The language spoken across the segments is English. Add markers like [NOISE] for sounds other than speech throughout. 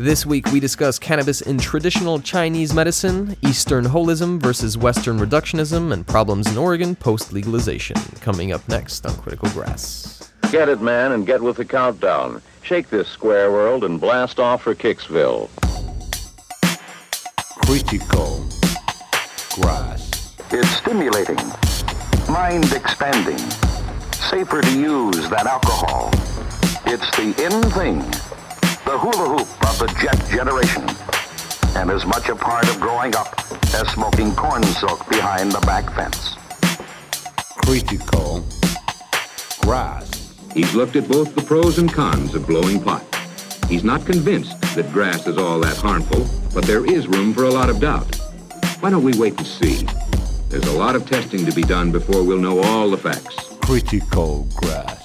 This week we discuss cannabis in traditional Chinese medicine, Eastern holism versus Western reductionism, and problems in Oregon post legalization. Coming up next on Critical Grass. Get it, man, and get with the countdown. Shake this square world and blast off for Kicksville. Critical Grass. It's stimulating, mind expanding, safer to use than alcohol. It's the in thing the hula hoop of the jet generation, and as much a part of growing up as smoking corn silk behind the back fence. Critical Grass. He's looked at both the pros and cons of blowing pot. He's not convinced that grass is all that harmful, but there is room for a lot of doubt. Why don't we wait and see? There's a lot of testing to be done before we'll know all the facts. Critical Grass.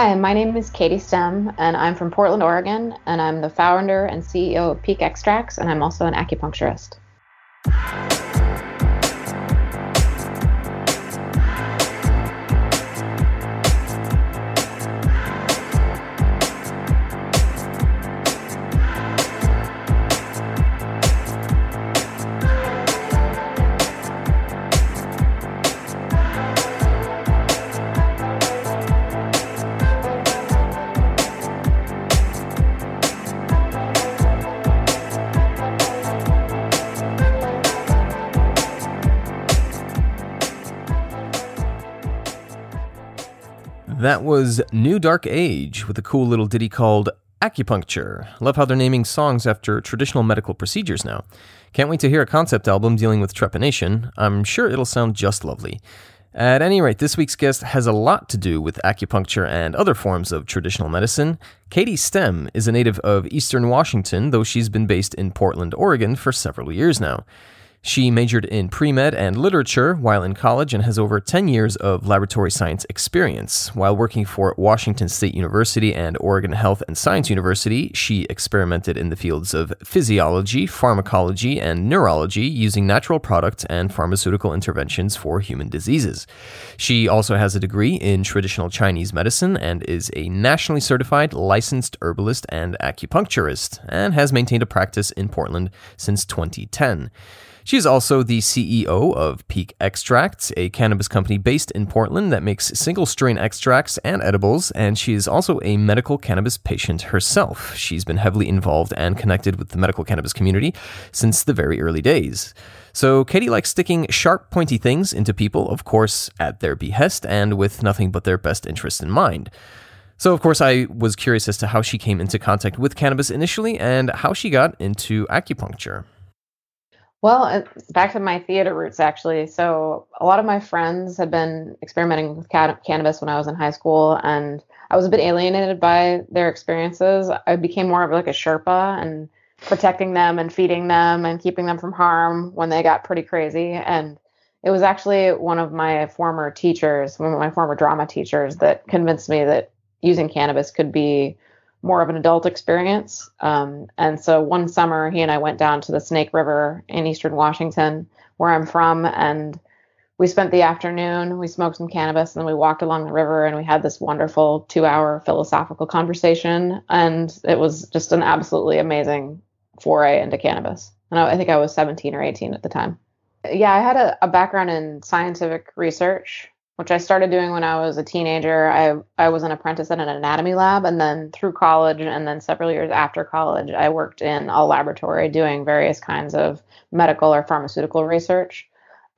Hi, my name is Katie Stem, and I'm from Portland, Oregon, and I'm the founder and CEO of Peak Extracts, and I'm also an acupuncturist. That was New Dark Age with a cool little ditty called Acupuncture. Love how they're naming songs after traditional medical procedures now. Can't wait to hear a concept album dealing with trepanation. I'm sure it'll sound just lovely. At any rate, this week's guest has a lot to do with acupuncture and other forms of traditional medicine. Katie Stem is a native of Eastern Washington, though she's been based in Portland, Oregon for several years now. She majored in pre med and literature while in college and has over 10 years of laboratory science experience. While working for Washington State University and Oregon Health and Science University, she experimented in the fields of physiology, pharmacology, and neurology using natural products and pharmaceutical interventions for human diseases. She also has a degree in traditional Chinese medicine and is a nationally certified licensed herbalist and acupuncturist, and has maintained a practice in Portland since 2010. She is also the CEO of Peak Extracts, a cannabis company based in Portland that makes single strain extracts and edibles, and she is also a medical cannabis patient herself. She's been heavily involved and connected with the medical cannabis community since the very early days. So, Katie likes sticking sharp, pointy things into people, of course, at their behest and with nothing but their best interest in mind. So, of course, I was curious as to how she came into contact with cannabis initially and how she got into acupuncture. Well, uh, back to my theater roots, actually. So, a lot of my friends had been experimenting with cannabis when I was in high school, and I was a bit alienated by their experiences. I became more of like a Sherpa and protecting them and feeding them and keeping them from harm when they got pretty crazy. And it was actually one of my former teachers, one of my former drama teachers, that convinced me that using cannabis could be more of an adult experience. Um, and so one summer, he and I went down to the Snake River in eastern Washington, where I'm from, and we spent the afternoon. We smoked some cannabis, and then we walked along the river, and we had this wonderful two-hour philosophical conversation. And it was just an absolutely amazing foray into cannabis. And I, I think I was 17 or 18 at the time. Yeah, I had a, a background in scientific research which I started doing when I was a teenager. I I was an apprentice at an anatomy lab, and then through college, and then several years after college, I worked in a laboratory doing various kinds of medical or pharmaceutical research.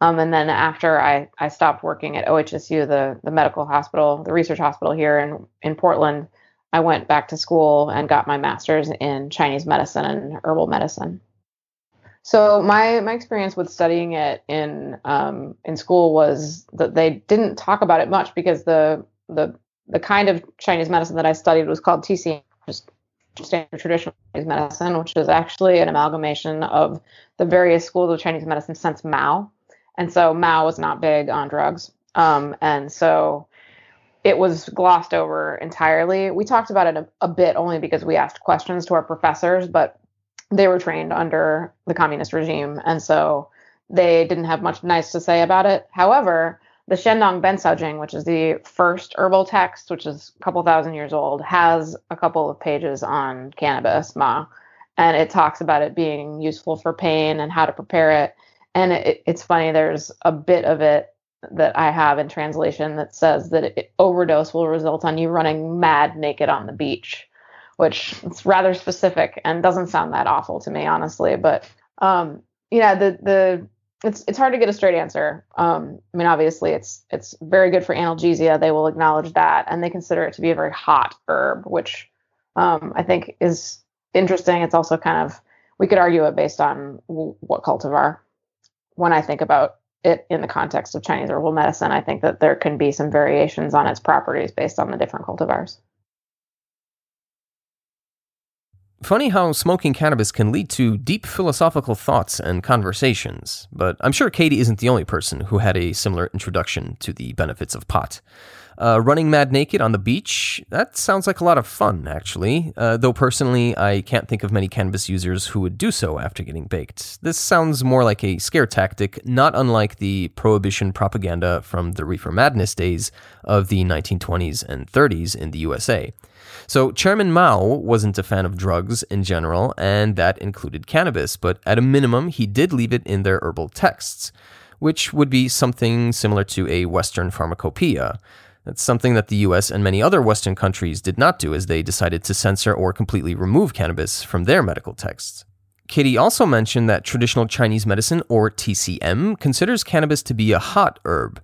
Um, and then after I, I stopped working at OHSU, the the medical hospital, the research hospital here in in Portland, I went back to school and got my master's in Chinese medicine and herbal medicine. So my my experience with studying it in um, in school was that they didn't talk about it much because the the the kind of Chinese medicine that I studied was called TCM, just standard traditional Chinese medicine, which is actually an amalgamation of the various schools of Chinese medicine since Mao. And so Mao was not big on drugs. Um, and so it was glossed over entirely. We talked about it a, a bit only because we asked questions to our professors, but they were trained under the communist regime, and so they didn't have much nice to say about it. However, the Shennong Bencaojing, which is the first herbal text, which is a couple thousand years old, has a couple of pages on cannabis, ma, and it talks about it being useful for pain and how to prepare it. And it, it's funny, there's a bit of it that I have in translation that says that it, overdose will result on you running mad naked on the beach, which is rather specific and doesn't sound that awful to me, honestly. But um, yeah, the the it's it's hard to get a straight answer. Um, I mean, obviously, it's it's very good for analgesia. They will acknowledge that, and they consider it to be a very hot herb, which um, I think is interesting. It's also kind of we could argue it based on w- what cultivar. When I think about it in the context of Chinese herbal medicine, I think that there can be some variations on its properties based on the different cultivars. Funny how smoking cannabis can lead to deep philosophical thoughts and conversations, but I'm sure Katie isn't the only person who had a similar introduction to the benefits of pot. Uh, running mad naked on the beach, that sounds like a lot of fun, actually. Uh, though personally, I can't think of many cannabis users who would do so after getting baked. This sounds more like a scare tactic, not unlike the prohibition propaganda from the reefer madness days of the 1920s and 30s in the USA. So, Chairman Mao wasn't a fan of drugs in general, and that included cannabis, but at a minimum, he did leave it in their herbal texts, which would be something similar to a Western pharmacopoeia. That's something that the US and many other Western countries did not do as they decided to censor or completely remove cannabis from their medical texts. Katie also mentioned that traditional Chinese medicine, or TCM, considers cannabis to be a hot herb.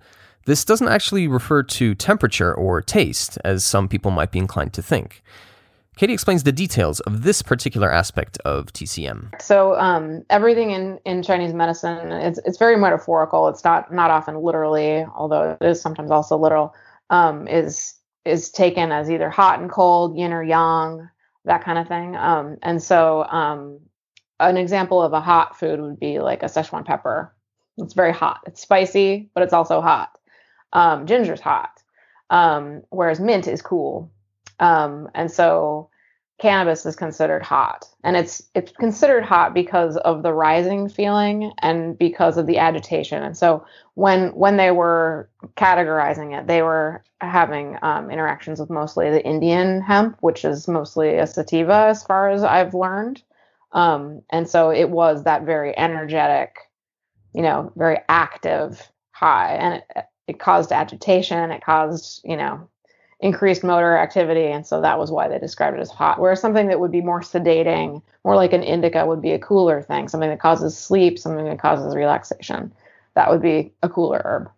This doesn't actually refer to temperature or taste, as some people might be inclined to think. Katie explains the details of this particular aspect of TCM. So um, everything in, in Chinese medicine, it's, it's very metaphorical. It's not not often literally, although it is sometimes also literal um, is is taken as either hot and cold, yin or yang, that kind of thing. Um, and so um, an example of a hot food would be like a Szechuan pepper. It's very hot. It's spicy, but it's also hot. Um, ginger's hot, um, whereas mint is cool. Um, and so cannabis is considered hot. And it's it's considered hot because of the rising feeling and because of the agitation. And so when when they were categorizing it they were having um, interactions with mostly the indian hemp which is mostly a sativa as far as i've learned. Um, and so it was that very energetic you know very active high and it, it caused agitation it caused you know increased motor activity. And so that was why they described it as hot. Whereas something that would be more sedating, more like an indica, would be a cooler thing, something that causes sleep, something that causes relaxation. That would be a cooler herb.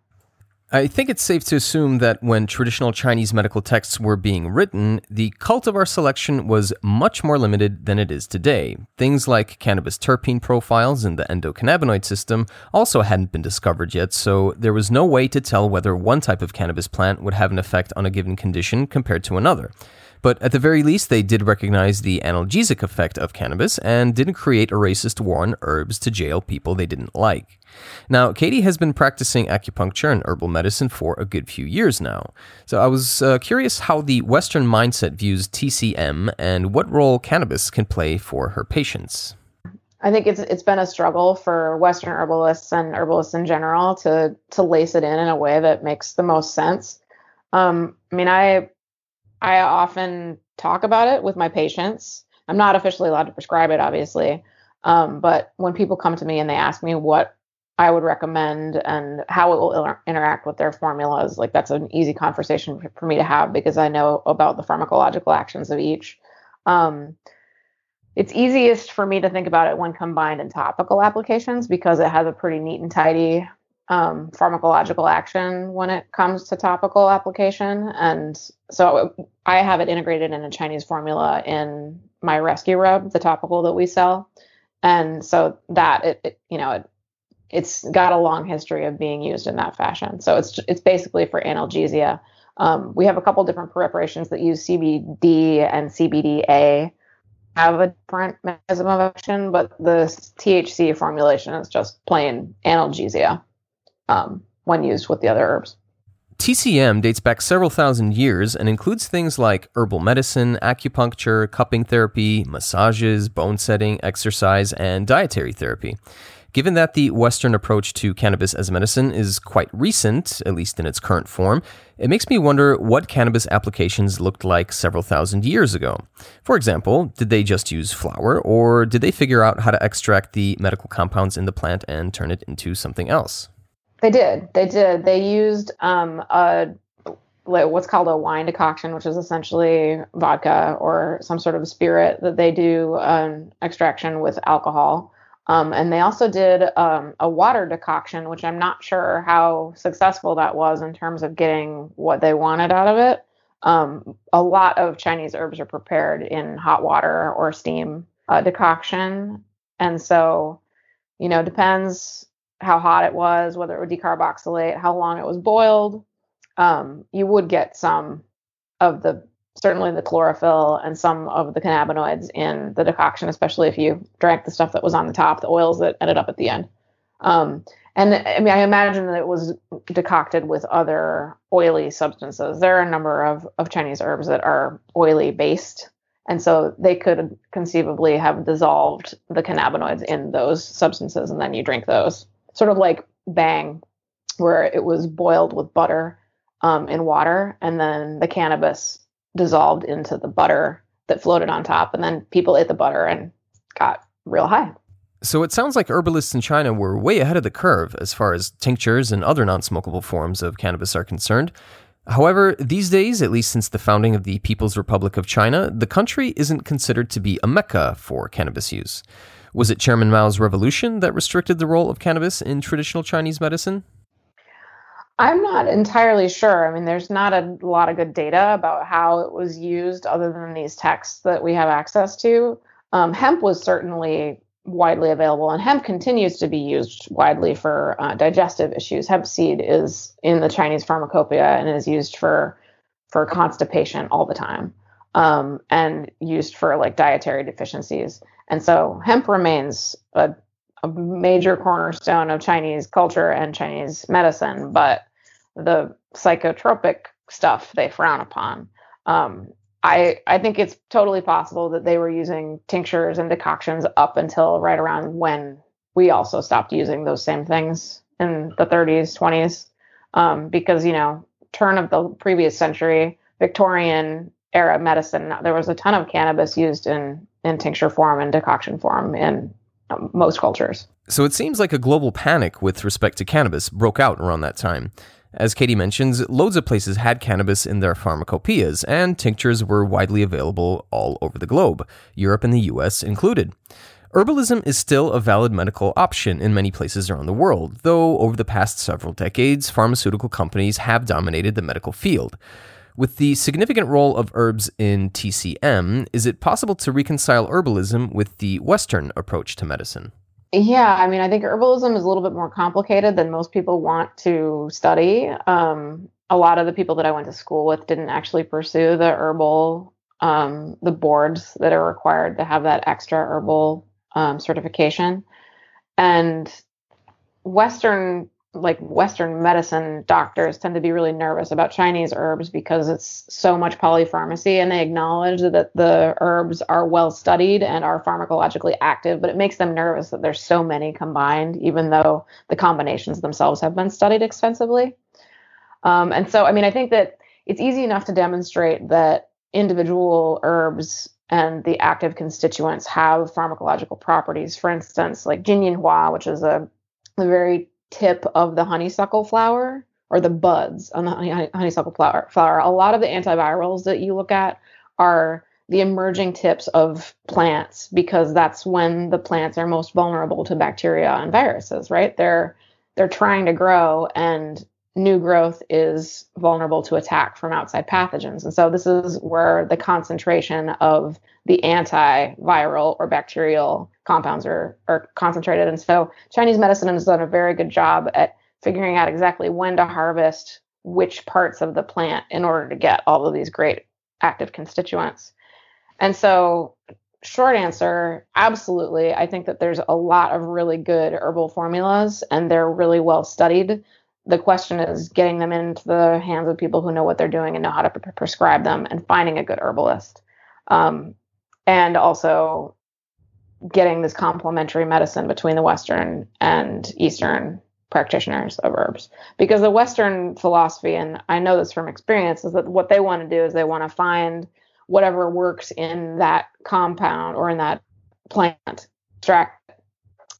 I think it's safe to assume that when traditional Chinese medical texts were being written, the cultivar selection was much more limited than it is today. Things like cannabis terpene profiles in the endocannabinoid system also hadn't been discovered yet, so there was no way to tell whether one type of cannabis plant would have an effect on a given condition compared to another. But at the very least, they did recognize the analgesic effect of cannabis and didn't create a racist war on herbs to jail people they didn't like. Now, Katie has been practicing acupuncture and herbal medicine for a good few years now. So I was uh, curious how the Western mindset views TCM and what role cannabis can play for her patients. I think it's it's been a struggle for Western herbalists and herbalists in general to to lace it in in a way that makes the most sense. Um, I mean, I I often talk about it with my patients. I'm not officially allowed to prescribe it, obviously. Um, but when people come to me and they ask me what I would recommend and how it will inter- interact with their formulas, like that's an easy conversation for, for me to have because I know about the pharmacological actions of each. Um, it's easiest for me to think about it when combined in topical applications because it has a pretty neat and tidy um, pharmacological action when it comes to topical application. And so I have it integrated in a Chinese formula in my rescue rub, the topical that we sell. And so that it, it you know, it, it's got a long history of being used in that fashion. So it's it's basically for analgesia. Um, we have a couple different preparations that use CBD and CBDA have a different mechanism of action, but the THC formulation is just plain analgesia um, when used with the other herbs. TCM dates back several thousand years and includes things like herbal medicine, acupuncture, cupping therapy, massages, bone setting, exercise, and dietary therapy. Given that the Western approach to cannabis as medicine is quite recent, at least in its current form, it makes me wonder what cannabis applications looked like several thousand years ago. For example, did they just use flower, or did they figure out how to extract the medical compounds in the plant and turn it into something else? They did. They did. They used um, a what's called a wine decoction, which is essentially vodka or some sort of spirit that they do an extraction with alcohol. Um, and they also did um, a water decoction, which I'm not sure how successful that was in terms of getting what they wanted out of it. Um, a lot of Chinese herbs are prepared in hot water or steam uh, decoction. And so, you know, depends how hot it was, whether it would decarboxylate, how long it was boiled. Um, you would get some of the certainly the chlorophyll and some of the cannabinoids in the decoction, especially if you drank the stuff that was on the top, the oils that ended up at the end. Um, and I mean, I imagine that it was decocted with other oily substances. There are a number of, of Chinese herbs that are oily based. And so they could conceivably have dissolved the cannabinoids in those substances, and then you drink those. Sort of like Bhang, where it was boiled with butter um, in water, and then the cannabis dissolved into the butter that floated on top. And then people ate the butter and got real high. So it sounds like herbalists in China were way ahead of the curve as far as tinctures and other non smokable forms of cannabis are concerned. However, these days, at least since the founding of the People's Republic of China, the country isn't considered to be a mecca for cannabis use. Was it Chairman Mao's revolution that restricted the role of cannabis in traditional Chinese medicine? I'm not entirely sure. I mean, there's not a lot of good data about how it was used other than these texts that we have access to. Um, hemp was certainly widely available, and hemp continues to be used widely for uh, digestive issues. Hemp seed is in the Chinese pharmacopoeia and is used for for constipation all the time, um, and used for like dietary deficiencies. And so hemp remains a a major cornerstone of Chinese culture and Chinese medicine, but the psychotropic stuff they frown upon. Um, I I think it's totally possible that they were using tinctures and decoctions up until right around when we also stopped using those same things in the 30s, 20s, um, because you know turn of the previous century, Victorian era medicine, there was a ton of cannabis used in in tincture form and decoction form in um, most cultures. So it seems like a global panic with respect to cannabis broke out around that time. As Katie mentions, loads of places had cannabis in their pharmacopoeias, and tinctures were widely available all over the globe, Europe and the US included. Herbalism is still a valid medical option in many places around the world, though over the past several decades, pharmaceutical companies have dominated the medical field. With the significant role of herbs in TCM, is it possible to reconcile herbalism with the Western approach to medicine? Yeah, I mean, I think herbalism is a little bit more complicated than most people want to study. Um, a lot of the people that I went to school with didn't actually pursue the herbal, um, the boards that are required to have that extra herbal um, certification. And Western like Western medicine doctors tend to be really nervous about Chinese herbs because it's so much polypharmacy, and they acknowledge that the herbs are well studied and are pharmacologically active, but it makes them nervous that there's so many combined, even though the combinations themselves have been studied extensively. Um, and so, I mean, I think that it's easy enough to demonstrate that individual herbs and the active constituents have pharmacological properties. For instance, like Jinyinhua, which is a, a very tip of the honeysuckle flower or the buds on the honey, honeysuckle flower, flower. A lot of the antivirals that you look at are the emerging tips of plants because that's when the plants are most vulnerable to bacteria and viruses, right? They're they're trying to grow and new growth is vulnerable to attack from outside pathogens. And so this is where the concentration of the antiviral or bacterial compounds are, are concentrated. And so Chinese medicine has done a very good job at figuring out exactly when to harvest which parts of the plant in order to get all of these great active constituents. And so short answer, absolutely. I think that there's a lot of really good herbal formulas and they're really well studied the question is getting them into the hands of people who know what they're doing and know how to pre- prescribe them and finding a good herbalist. Um, and also getting this complementary medicine between the Western and Eastern practitioners of herbs. Because the Western philosophy, and I know this from experience, is that what they want to do is they want to find whatever works in that compound or in that plant extract.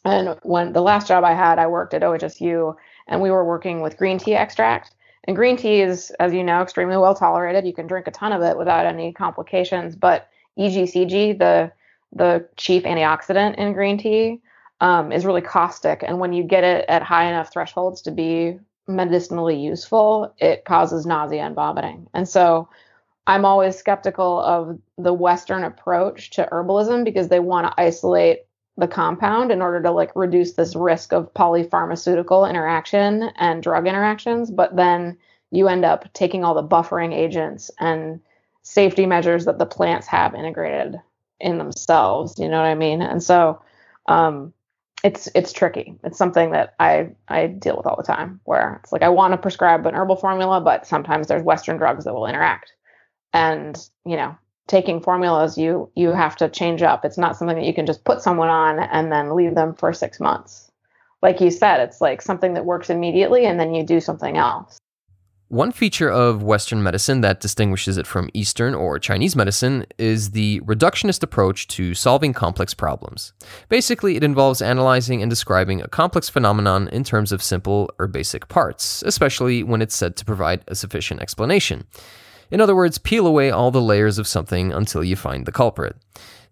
And when the last job I had, I worked at OHSU and we were working with green tea extract. And green tea is, as you know, extremely well tolerated. You can drink a ton of it without any complications. But EGCG, the the chief antioxidant in green tea, um, is really caustic. And when you get it at high enough thresholds to be medicinally useful, it causes nausea and vomiting. And so I'm always skeptical of the Western approach to herbalism because they want to isolate the compound in order to like reduce this risk of polypharmaceutical interaction and drug interactions. But then you end up taking all the buffering agents and safety measures that the plants have integrated in themselves. You know what I mean? And so um, it's it's tricky. It's something that I I deal with all the time where it's like I want to prescribe an herbal formula, but sometimes there's Western drugs that will interact. And, you know, taking formulas you you have to change up. It's not something that you can just put someone on and then leave them for six months. Like you said, it's like something that works immediately and then you do something else. One feature of Western medicine that distinguishes it from Eastern or Chinese medicine is the reductionist approach to solving complex problems. Basically, it involves analyzing and describing a complex phenomenon in terms of simple or basic parts, especially when it's said to provide a sufficient explanation. In other words, peel away all the layers of something until you find the culprit.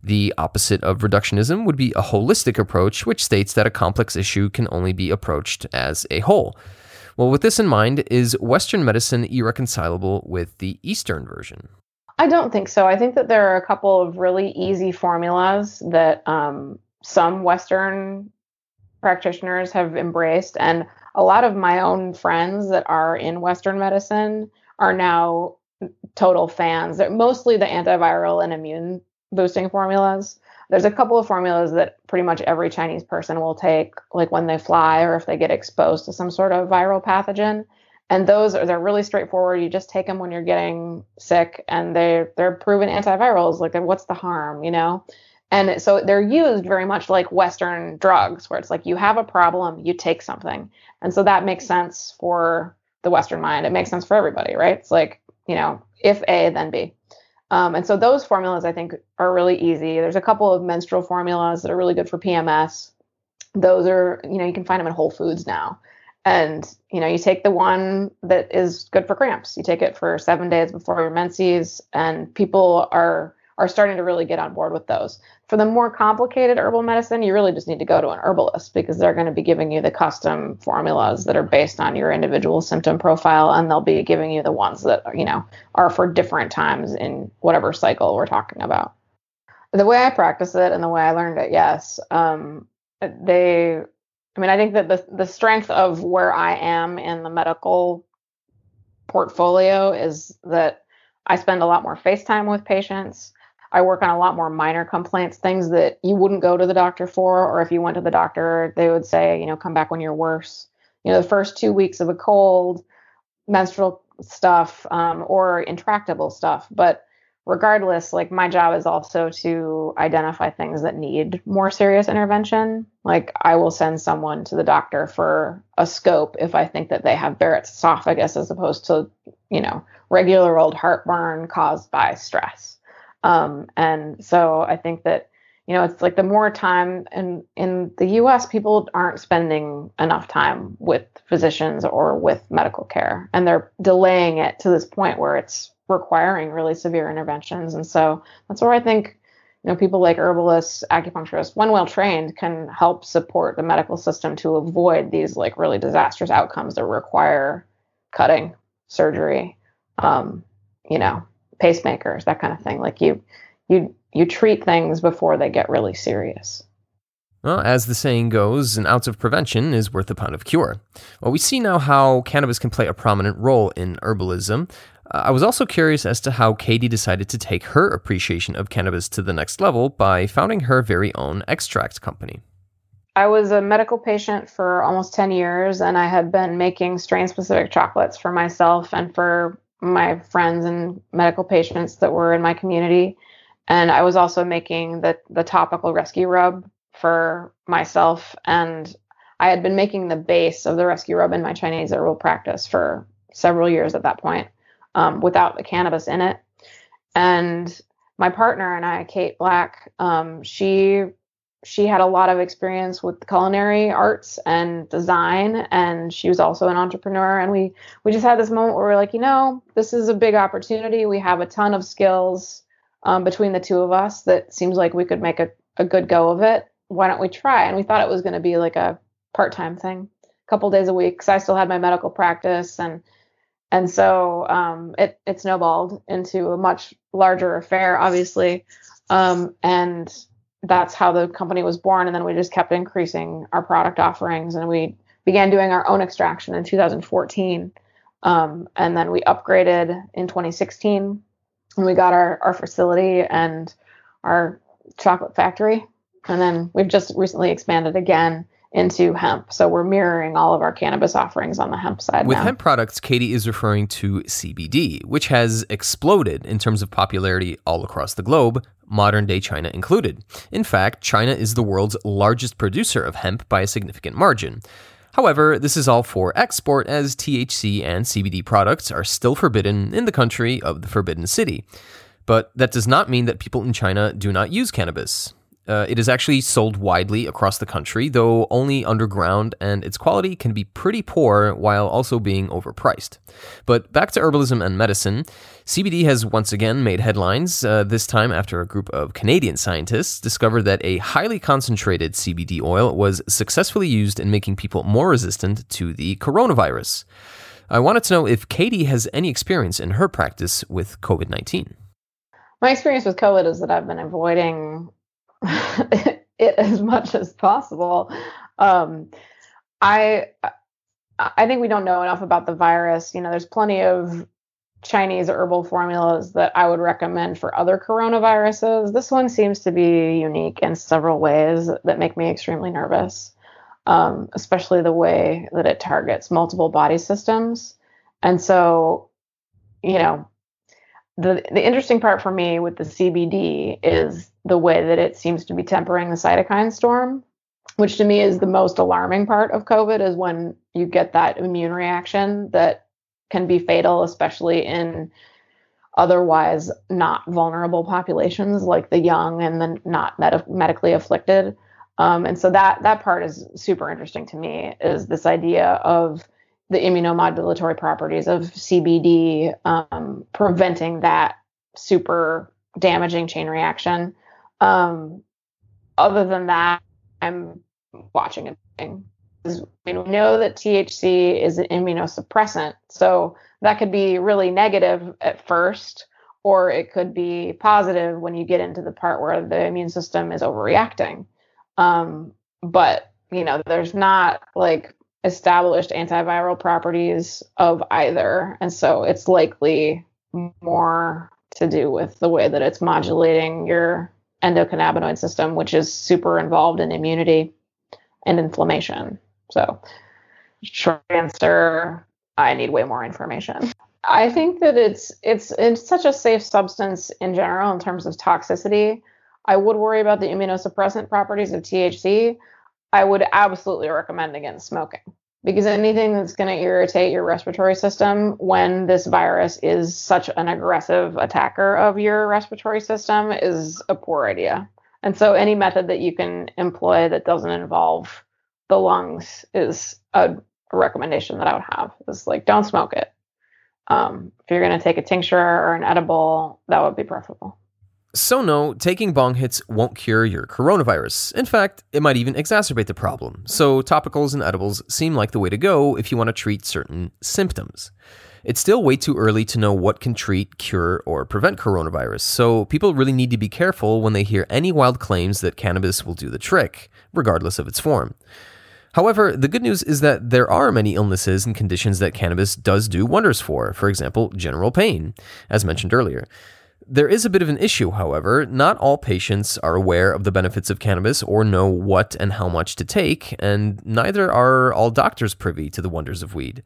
The opposite of reductionism would be a holistic approach, which states that a complex issue can only be approached as a whole. Well, with this in mind, is Western medicine irreconcilable with the Eastern version? I don't think so. I think that there are a couple of really easy formulas that um, some Western practitioners have embraced, and a lot of my own friends that are in Western medicine are now total fans. They're mostly the antiviral and immune boosting formulas there's a couple of formulas that pretty much every Chinese person will take, like when they fly or if they get exposed to some sort of viral pathogen. And those are they're really straightforward. You just take them when you're getting sick, and they they're proven antivirals. Like, what's the harm, you know? And so they're used very much like Western drugs, where it's like you have a problem, you take something, and so that makes sense for the Western mind. It makes sense for everybody, right? It's like you know, if A, then B. Um, and so those formulas I think are really easy. There's a couple of menstrual formulas that are really good for PMS. Those are, you know, you can find them in Whole Foods now. And, you know, you take the one that is good for cramps. You take it for seven days before your menses, and people are are starting to really get on board with those. For the more complicated herbal medicine, you really just need to go to an herbalist because they're going to be giving you the custom formulas that are based on your individual symptom profile and they'll be giving you the ones that, you know, are for different times in whatever cycle we're talking about. The way I practice it and the way I learned it, yes. Um, they I mean, I think that the the strength of where I am in the medical portfolio is that I spend a lot more face time with patients. I work on a lot more minor complaints, things that you wouldn't go to the doctor for, or if you went to the doctor, they would say, you know, come back when you're worse. You know, the first two weeks of a cold, menstrual stuff, um, or intractable stuff. But regardless, like my job is also to identify things that need more serious intervention. Like I will send someone to the doctor for a scope if I think that they have Barrett's esophagus as opposed to, you know, regular old heartburn caused by stress. Um, and so I think that you know it's like the more time in in the U.S. people aren't spending enough time with physicians or with medical care, and they're delaying it to this point where it's requiring really severe interventions. And so that's where I think you know people like herbalists, acupuncturists, when well trained, can help support the medical system to avoid these like really disastrous outcomes that require cutting, surgery, um, you know, pacemakers, that kind of thing. Like you, you, you treat things before they get really serious. Well, as the saying goes, an ounce of prevention is worth a pound of cure. Well, we see now how cannabis can play a prominent role in herbalism. Uh, I was also curious as to how Katie decided to take her appreciation of cannabis to the next level by founding her very own extract company. I was a medical patient for almost 10 years, and I had been making strain specific chocolates for myself and for my friends and medical patients that were in my community. And I was also making the, the topical rescue rub for myself. And I had been making the base of the rescue rub in my Chinese herbal practice for several years at that point um, without the cannabis in it. And my partner and I, Kate Black, um, she she had a lot of experience with culinary arts and design and she was also an entrepreneur. And we we just had this moment where we're like you know this is a big opportunity. We have a ton of skills um, between the two of us that seems like we could make a, a good go of it. Why don't we try? And we thought it was going to be like a part-time thing a couple days a week because i still had my medical practice. And and so um, it it snowballed into a much larger affair obviously. Um, and that's how the company was born. And then we just kept increasing our product offerings and we began doing our own extraction in 2014. Um, and then we upgraded in 2016 and we got our, our facility and our chocolate factory. And then we've just recently expanded again into hemp. So we're mirroring all of our cannabis offerings on the hemp side. With now. hemp products, Katie is referring to CBD, which has exploded in terms of popularity all across the globe, modern day China included. In fact, China is the world's largest producer of hemp by a significant margin. However, this is all for export as THC and CBD products are still forbidden in the country of the Forbidden City. But that does not mean that people in China do not use cannabis. Uh, it is actually sold widely across the country, though only underground, and its quality can be pretty poor while also being overpriced. But back to herbalism and medicine, CBD has once again made headlines, uh, this time after a group of Canadian scientists discovered that a highly concentrated CBD oil was successfully used in making people more resistant to the coronavirus. I wanted to know if Katie has any experience in her practice with COVID 19. My experience with COVID is that I've been avoiding [LAUGHS] it as much as possible. Um, I I think we don't know enough about the virus. You know, there's plenty of Chinese herbal formulas that I would recommend for other coronaviruses. This one seems to be unique in several ways that make me extremely nervous, um, especially the way that it targets multiple body systems. And so, you know, the the interesting part for me with the CBD is the way that it seems to be tempering the cytokine storm, which to me is the most alarming part of COVID is when you get that immune reaction that can be fatal, especially in otherwise not vulnerable populations like the young and the not med- medically afflicted. Um, and so that that part is super interesting to me is this idea of the immunomodulatory properties of CBD, um, preventing that super damaging chain reaction. Um, other than that, I'm watching it. I mean, we know that THC is an immunosuppressant, so that could be really negative at first, or it could be positive when you get into the part where the immune system is overreacting. Um, but you know, there's not like established antiviral properties of either. And so it's likely more to do with the way that it's modulating your endocannabinoid system, which is super involved in immunity and inflammation. So, short answer, I need way more information. I think that it's it's it's such a safe substance in general in terms of toxicity. I would worry about the immunosuppressant properties of THC, I would absolutely recommend against smoking because anything that's going to irritate your respiratory system when this virus is such an aggressive attacker of your respiratory system is a poor idea. And so any method that you can employ that doesn't involve the lungs is a, recommendation that I would have. Is like don't smoke it. Um, if you're going to take a tincture or an edible, that would be preferable. So, no, taking bong hits won't cure your coronavirus. In fact, it might even exacerbate the problem. So, topicals and edibles seem like the way to go if you want to treat certain symptoms. It's still way too early to know what can treat, cure, or prevent coronavirus, so people really need to be careful when they hear any wild claims that cannabis will do the trick, regardless of its form. However, the good news is that there are many illnesses and conditions that cannabis does do wonders for, for example, general pain, as mentioned earlier. There is a bit of an issue, however. Not all patients are aware of the benefits of cannabis or know what and how much to take, and neither are all doctors privy to the wonders of weed.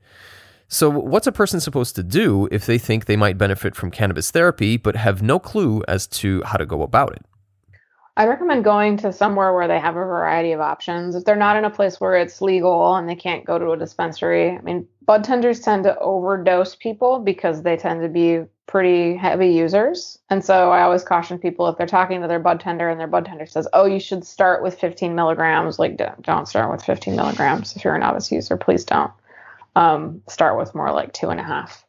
So, what's a person supposed to do if they think they might benefit from cannabis therapy but have no clue as to how to go about it? I recommend going to somewhere where they have a variety of options. If they're not in a place where it's legal and they can't go to a dispensary, I mean, bud tenders tend to overdose people because they tend to be pretty heavy users. And so I always caution people if they're talking to their bud tender and their bud tender says, oh, you should start with 15 milligrams, like don't start with 15 milligrams. If you're a novice user, please don't. Um, start with more like two and a half.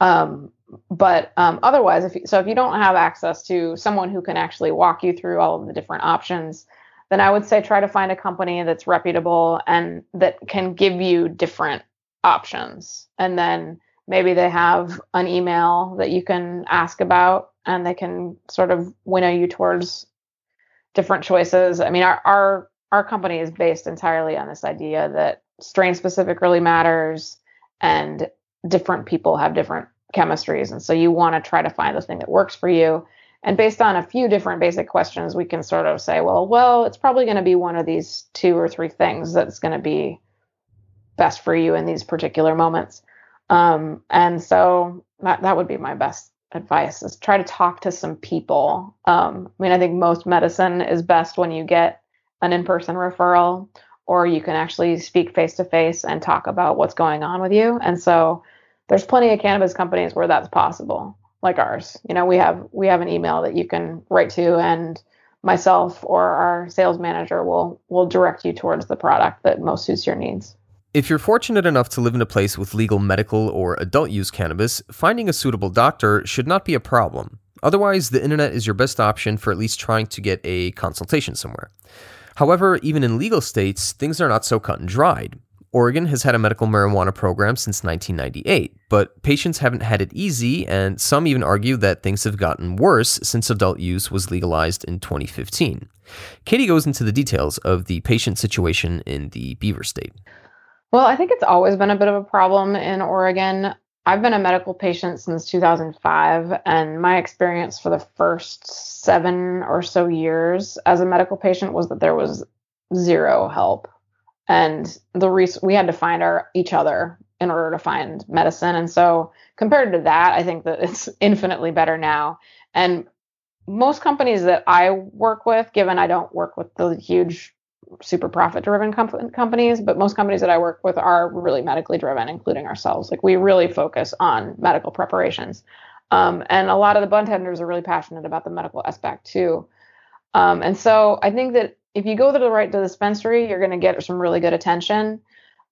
Um, but um, otherwise, if you, so, if you don't have access to someone who can actually walk you through all of the different options, then I would say try to find a company that's reputable and that can give you different options. And then maybe they have an email that you can ask about, and they can sort of winnow you towards different choices. I mean, our our our company is based entirely on this idea that strain specific really matters, and different people have different chemistries. And so you want to try to find the thing that works for you. And based on a few different basic questions, we can sort of say, well, well, it's probably going to be one of these two or three things that's going to be best for you in these particular moments. Um, and so that, that would be my best advice is try to talk to some people. Um, I mean, I think most medicine is best when you get an in-person referral or you can actually speak face to face and talk about what's going on with you. And so there's plenty of cannabis companies where that's possible, like ours. You know, we have we have an email that you can write to, and myself or our sales manager will will direct you towards the product that most suits your needs. If you're fortunate enough to live in a place with legal medical or adult use cannabis, finding a suitable doctor should not be a problem. Otherwise, the internet is your best option for at least trying to get a consultation somewhere. However, even in legal states, things are not so cut and dried. Oregon has had a medical marijuana program since 1998, but patients haven't had it easy, and some even argue that things have gotten worse since adult use was legalized in 2015. Katie goes into the details of the patient situation in the Beaver State. Well, I think it's always been a bit of a problem in Oregon. I've been a medical patient since 2005, and my experience for the first seven or so years as a medical patient was that there was zero help. And the res- we had to find our each other in order to find medicine. And so compared to that i think that it's [LAUGHS] infinitely better now. And most companies that i work with given i don't work with the huge super profit driven com- companies but most companies that i work with are really medically driven including ourselves. Like we really focus on medical preparations. Um, and a lot of the bud tenders are really passionate about the medical aspect too. Um, and so i think that if you go to the right dispensary, you're going to get some really good attention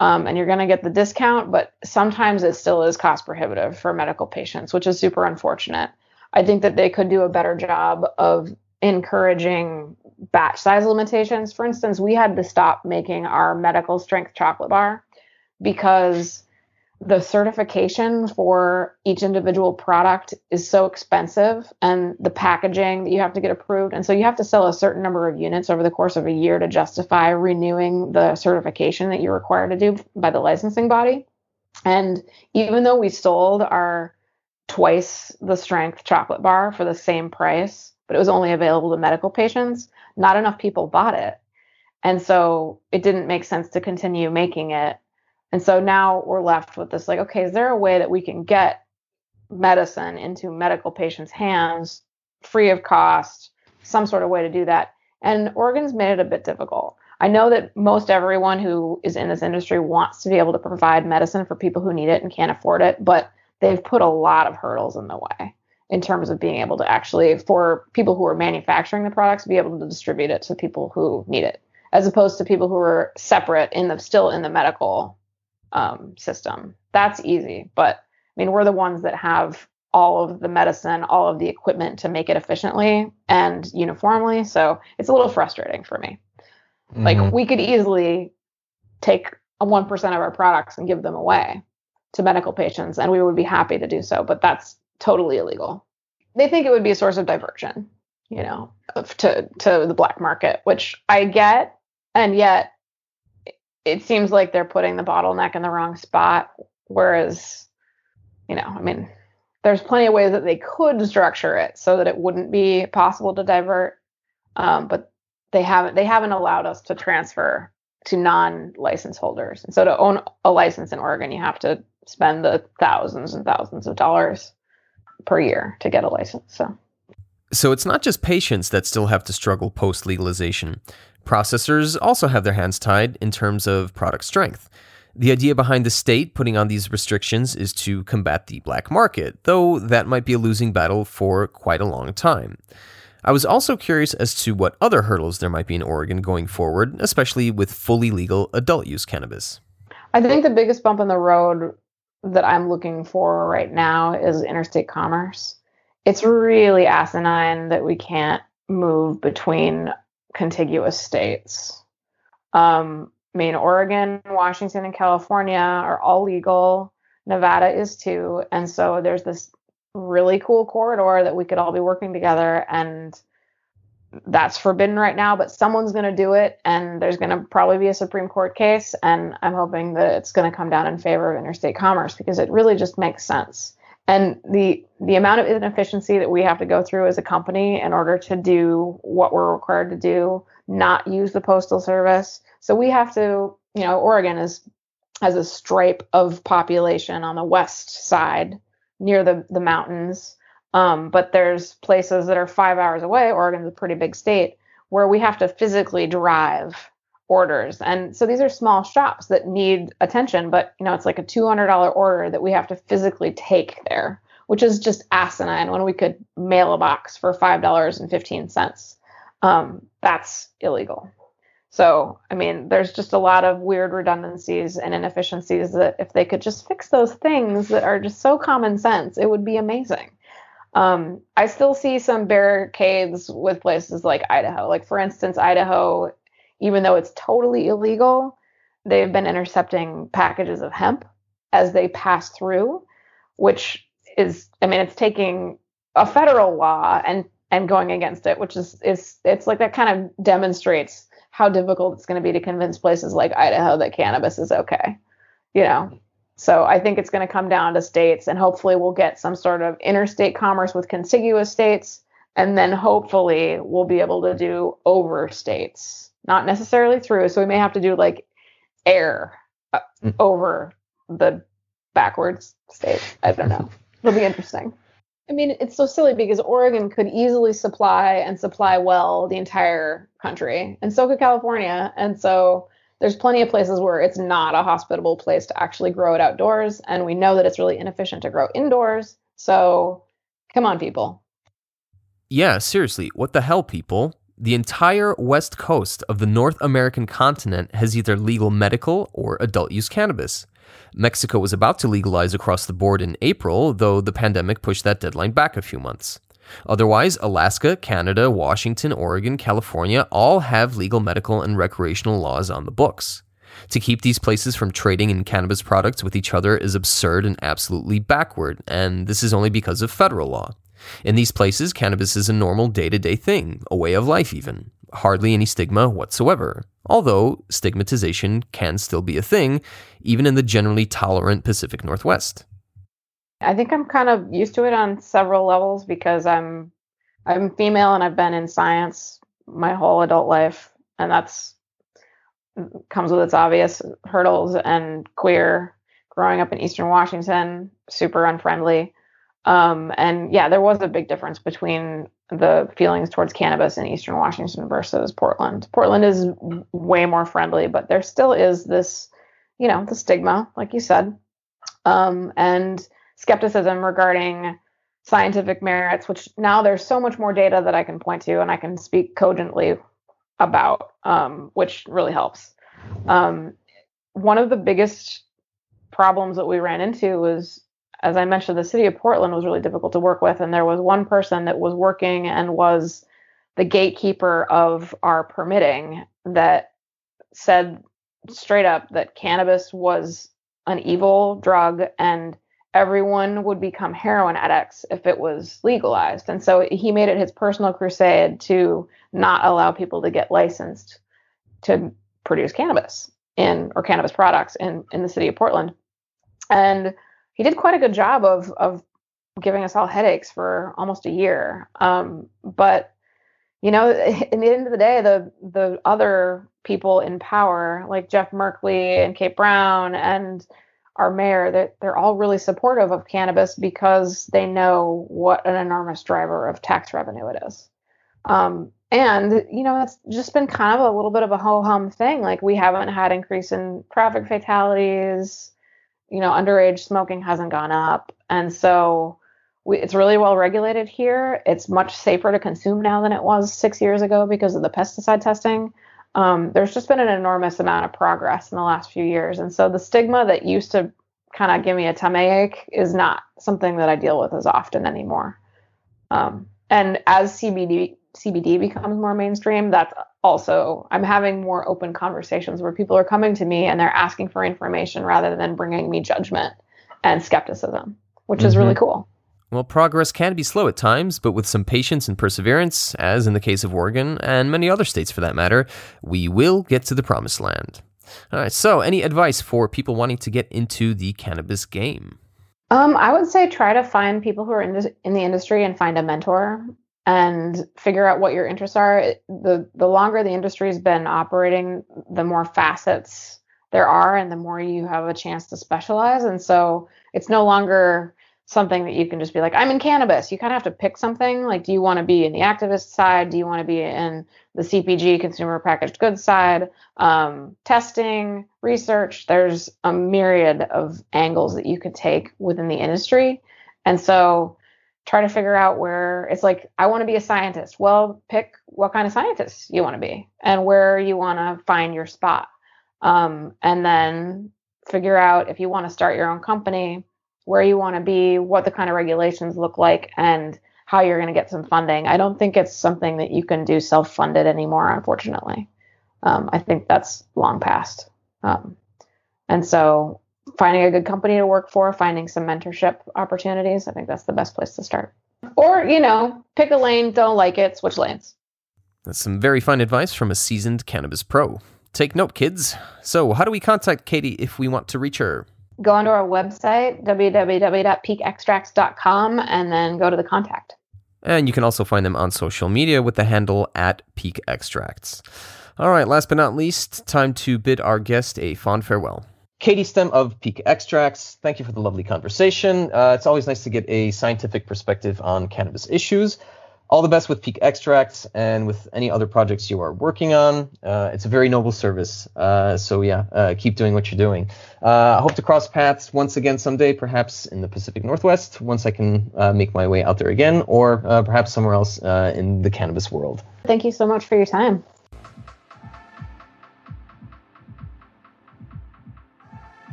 um, and you're going to get the discount, but sometimes it still is cost prohibitive for medical patients, which is super unfortunate. I think that they could do a better job of encouraging batch size limitations. For instance, we had to stop making our medical strength chocolate bar because the certification for each individual product is so expensive and the packaging that you have to get approved and so you have to sell a certain number of units over the course of a year to justify renewing the certification that you're required to do by the licensing body and even though we sold our twice the strength chocolate bar for the same price but it was only available to medical patients not enough people bought it and so it didn't make sense to continue making it and so now we're left with this like, okay, is there a way that we can get medicine into medical patients' hands free of cost, some sort of way to do that? And Oregon's made it a bit difficult. I know that most everyone who is in this industry wants to be able to provide medicine for people who need it and can't afford it, but they've put a lot of hurdles in the way in terms of being able to actually, for people who are manufacturing the products, be able to distribute it to people who need it, as opposed to people who are separate in the still in the medical um, system. That's easy. But I mean, we're the ones that have all of the medicine, all of the equipment to make it efficiently and uniformly. So it's a little frustrating for me. Mm-hmm. Like we could easily take a 1% of our products and give them away to medical patients and we would be happy to do so, but that's totally illegal. They think it would be a source of diversion, you know, to to the black market, which I get and yet it seems like they're putting the bottleneck in the wrong spot. Whereas, you know, I mean, there's plenty of ways that they could structure it so that it wouldn't be possible to divert. Um, but they haven't they haven't allowed us to transfer to non-license holders. And so to own a license in Oregon, you have to spend the thousands and thousands of dollars per year to get a license. So So it's not just patients that still have to struggle post legalization. Processors also have their hands tied in terms of product strength. The idea behind the state putting on these restrictions is to combat the black market, though that might be a losing battle for quite a long time. I was also curious as to what other hurdles there might be in Oregon going forward, especially with fully legal adult use cannabis. I think the biggest bump in the road that I'm looking for right now is interstate commerce. It's really asinine that we can't move between contiguous states. Um, mean, Oregon, Washington, and California are all legal. Nevada is too. And so there's this really cool corridor that we could all be working together. And that's forbidden right now, but someone's going to do it. And there's going to probably be a Supreme Court case. And I'm hoping that it's going to come down in favor of interstate commerce because it really just makes sense. And the the amount of inefficiency that we have to go through as a company in order to do what we're required to do, not use the postal service, so we have to, you know, Oregon is has a stripe of population on the west side near the the mountains. Um, but there's places that are five hours away. Oregon's a pretty big state where we have to physically drive orders, and so these are small shops that need attention. But you know, it's like a two hundred dollar order that we have to physically take there, which is just asinine. When we could mail a box for five dollars and fifteen cents, um, that's illegal. So, I mean, there's just a lot of weird redundancies and inefficiencies that if they could just fix those things that are just so common sense, it would be amazing. Um, I still see some barricades with places like Idaho. Like, for instance, Idaho, even though it's totally illegal, they've been intercepting packages of hemp as they pass through, which is, I mean, it's taking a federal law and and going against it, which is is it's like that kind of demonstrates how difficult it's going to be to convince places like Idaho that cannabis is okay. You know, so I think it's going to come down to states, and hopefully we'll get some sort of interstate commerce with contiguous states, and then hopefully we'll be able to do over states, not necessarily through. So we may have to do like air uh, mm. over the backwards states. I don't know. It'll be interesting. I mean, it's so silly because Oregon could easily supply and supply well the entire country, and so could California. And so there's plenty of places where it's not a hospitable place to actually grow it outdoors, and we know that it's really inefficient to grow indoors. So come on, people. Yeah, seriously, what the hell, people? The entire west coast of the North American continent has either legal medical or adult use cannabis. Mexico was about to legalize across the board in April, though the pandemic pushed that deadline back a few months. Otherwise, Alaska, Canada, Washington, Oregon, California all have legal medical and recreational laws on the books. To keep these places from trading in cannabis products with each other is absurd and absolutely backward, and this is only because of federal law. In these places, cannabis is a normal day to day thing, a way of life, even. Hardly any stigma whatsoever. Although stigmatization can still be a thing, even in the generally tolerant Pacific Northwest. I think I'm kind of used to it on several levels because I'm I'm female and I've been in science my whole adult life, and that's comes with its obvious hurdles and queer growing up in Eastern Washington, super unfriendly. Um, and yeah, there was a big difference between the feelings towards cannabis in Eastern Washington versus Portland. Portland is way more friendly, but there still is this, you know, the stigma, like you said, um, and skepticism regarding scientific merits, which now there's so much more data that I can point to and I can speak cogently about, um, which really helps. Um, one of the biggest problems that we ran into was as I mentioned, the city of Portland was really difficult to work with, and there was one person that was working and was the gatekeeper of our permitting that said straight up that cannabis was an evil drug and everyone would become heroin addicts if it was legalized. And so he made it his personal crusade to not allow people to get licensed to produce cannabis in or cannabis products in in the city of Portland. And he did quite a good job of of giving us all headaches for almost a year. Um, but you know, [LAUGHS] in the end of the day, the the other people in power, like Jeff Merkley and Kate Brown and our mayor, that they're, all really supportive of cannabis because they know what an enormous driver of tax revenue it is. Um, and you know, it's just been kind of a little bit of a ho hum thing. Like we haven't had increase in traffic fatalities. You know, underage smoking hasn't gone up, and so we, it's really well regulated here. It's much safer to consume now than it was six years ago because of the pesticide testing. Um, there's just been an enormous amount of progress in the last few years, and so the stigma that used to kind of give me a tummy ache is not something that I deal with as often anymore. Um, and as CBD CBD becomes more mainstream, that's also I'm having more open conversations where people are coming to me and they're asking for information rather than bringing me judgment and skepticism, which mm-hmm. is really mm-hmm. cool. Well, progress can be slow at times, but with some patience and perseverance, as in the case of Oregon and many other states for that matter, we will get to the promised land. All right, so any advice for people wanting to get into the cannabis game? Um, I would say try to find people who are in, this, in the industry and find a mentor and figure out what your interests are. The the longer the industry's been operating, the more facets there are and the more you have a chance to specialize. And so it's no longer something that you can just be like, I'm in cannabis. You kind of have to pick something. Like, do you want to be in the activist side? Do you want to be in the CPG, consumer packaged goods side? Um, testing, research. There's a myriad of angles that you could take within the industry. And so try to figure out where it's like, I want to be a scientist. Well, pick what kind of scientist you want to be and where you want to find your spot. Um, and then figure out if you want to start your own company where you want to be, what the kind of regulations look like, and how you're going to get some funding. I don't think it's something that you can do self funded anymore, unfortunately. Um, I think that's long past. Um, and so finding a good company to work for, finding some mentorship opportunities, I think that's the best place to start. Or, you know, pick a lane, don't like it, switch lanes. That's some very fine advice from a seasoned cannabis pro. Take note, kids. So, how do we contact Katie if we want to reach her? Go onto our website, www.peakextracts.com, and then go to the contact. And you can also find them on social media with the handle at Peak Extracts. All right, last but not least, time to bid our guest a fond farewell. Katie Stem of Peak Extracts, thank you for the lovely conversation. Uh, it's always nice to get a scientific perspective on cannabis issues all the best with Peak Extracts and with any other projects you are working on. Uh, it's a very noble service. Uh, so yeah, uh, keep doing what you're doing. Uh, I hope to cross paths once again someday, perhaps in the Pacific Northwest, once I can uh, make my way out there again, or uh, perhaps somewhere else in the cannabis world. Thank you so much for your time.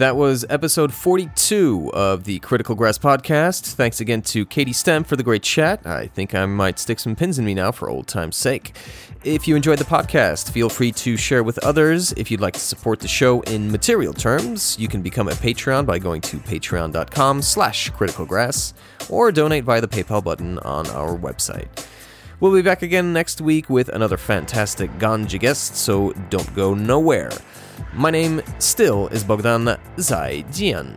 That was episode 42 of the Critical Grass podcast. Thanks again to Katie Stem for the great chat. I think I might stick some pins in me now for old time's sake. If you enjoyed the podcast, feel free to share with others. If you'd like to support the show in material terms, you can become a Patreon by going to patreon.com slash criticalgrass or donate via the PayPal button on our website. We'll be back again next week with another fantastic ganja guest, so don't go nowhere. My name still is Bogdan Zaidzian.